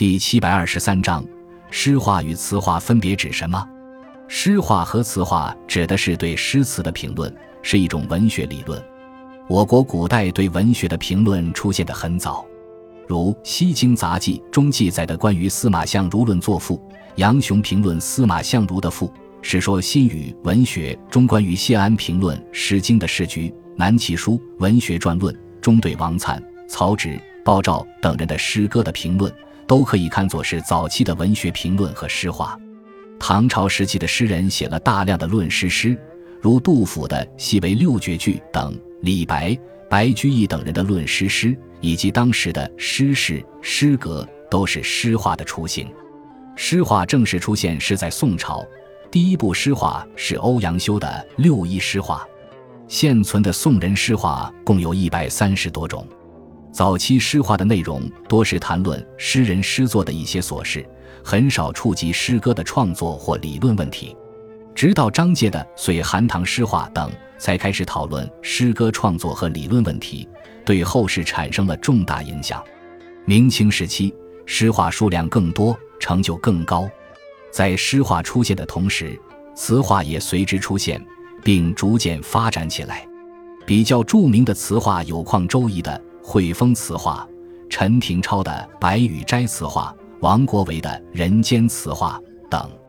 第七百二十三章，诗话与词话分别指什么？诗话和词话指的是对诗词的评论，是一种文学理论。我国古代对文学的评论出现得很早，如《西京杂记》中记载的关于司马相如论作赋，杨雄评论司马相如的赋，《史说新语文学》中关于谢安评论《诗经》的诗句，《南齐书文学传论》中对王粲、曹植、鲍照等人的诗歌的评论。都可以看作是早期的文学评论和诗话。唐朝时期的诗人写了大量的论诗诗，如杜甫的《戏为六绝句》等，李白、白居易等人的论诗诗，以及当时的诗事、诗歌，都是诗画的雏形。诗画正式出现是在宋朝，第一部诗画是欧阳修的《六一诗画》。现存的宋人诗画共有一百三十多种。早期诗画的内容多是谈论诗人诗作的一些琐事，很少触及诗歌的创作或理论问题。直到张介的《随寒塘诗话》等，才开始讨论诗歌创作和理论问题，对后世产生了重大影响。明清时期，诗画数量更多，成就更高。在诗画出现的同时，词画也随之出现，并逐渐发展起来。比较著名的词画有况周颐的。汇风词话，陈廷超的《白羽斋词话》，王国维的《人间词话》等。